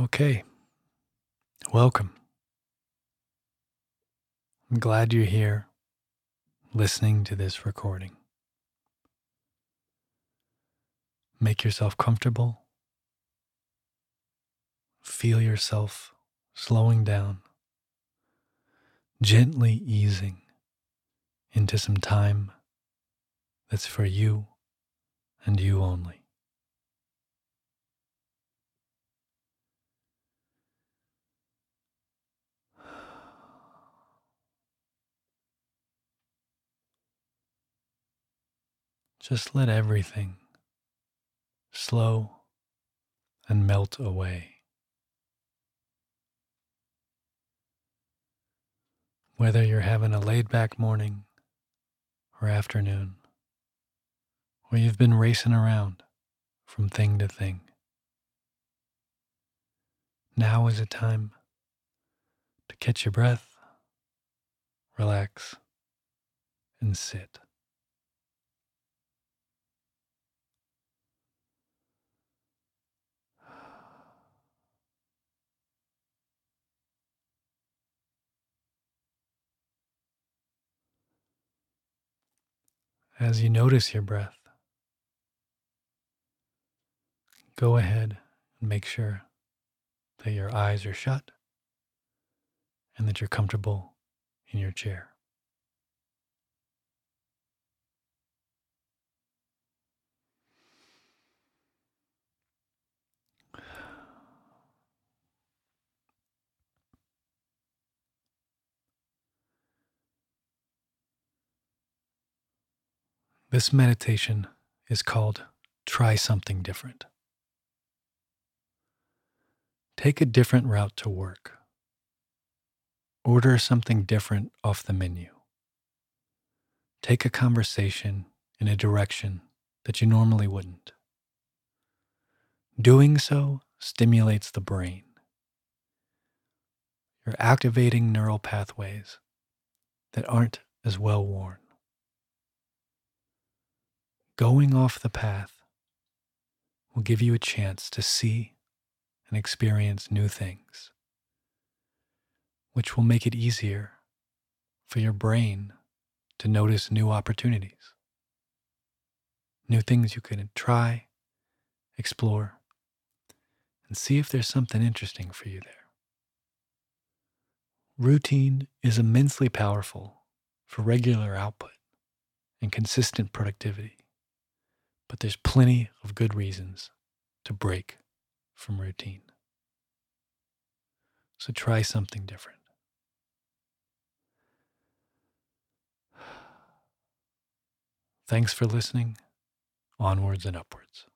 Okay. Welcome. I'm glad you're here listening to this recording. Make yourself comfortable. Feel yourself slowing down, gently easing into some time that's for you and you only. Just let everything slow and melt away. Whether you're having a laid back morning or afternoon, or you've been racing around from thing to thing, now is a time to catch your breath, relax, and sit. As you notice your breath, go ahead and make sure that your eyes are shut and that you're comfortable in your chair. This meditation is called Try Something Different. Take a different route to work. Order something different off the menu. Take a conversation in a direction that you normally wouldn't. Doing so stimulates the brain. You're activating neural pathways that aren't as well worn. Going off the path will give you a chance to see and experience new things, which will make it easier for your brain to notice new opportunities, new things you can try, explore, and see if there's something interesting for you there. Routine is immensely powerful for regular output and consistent productivity but there's plenty of good reasons to break from routine. So try something different. Thanks for listening. Onwards and upwards.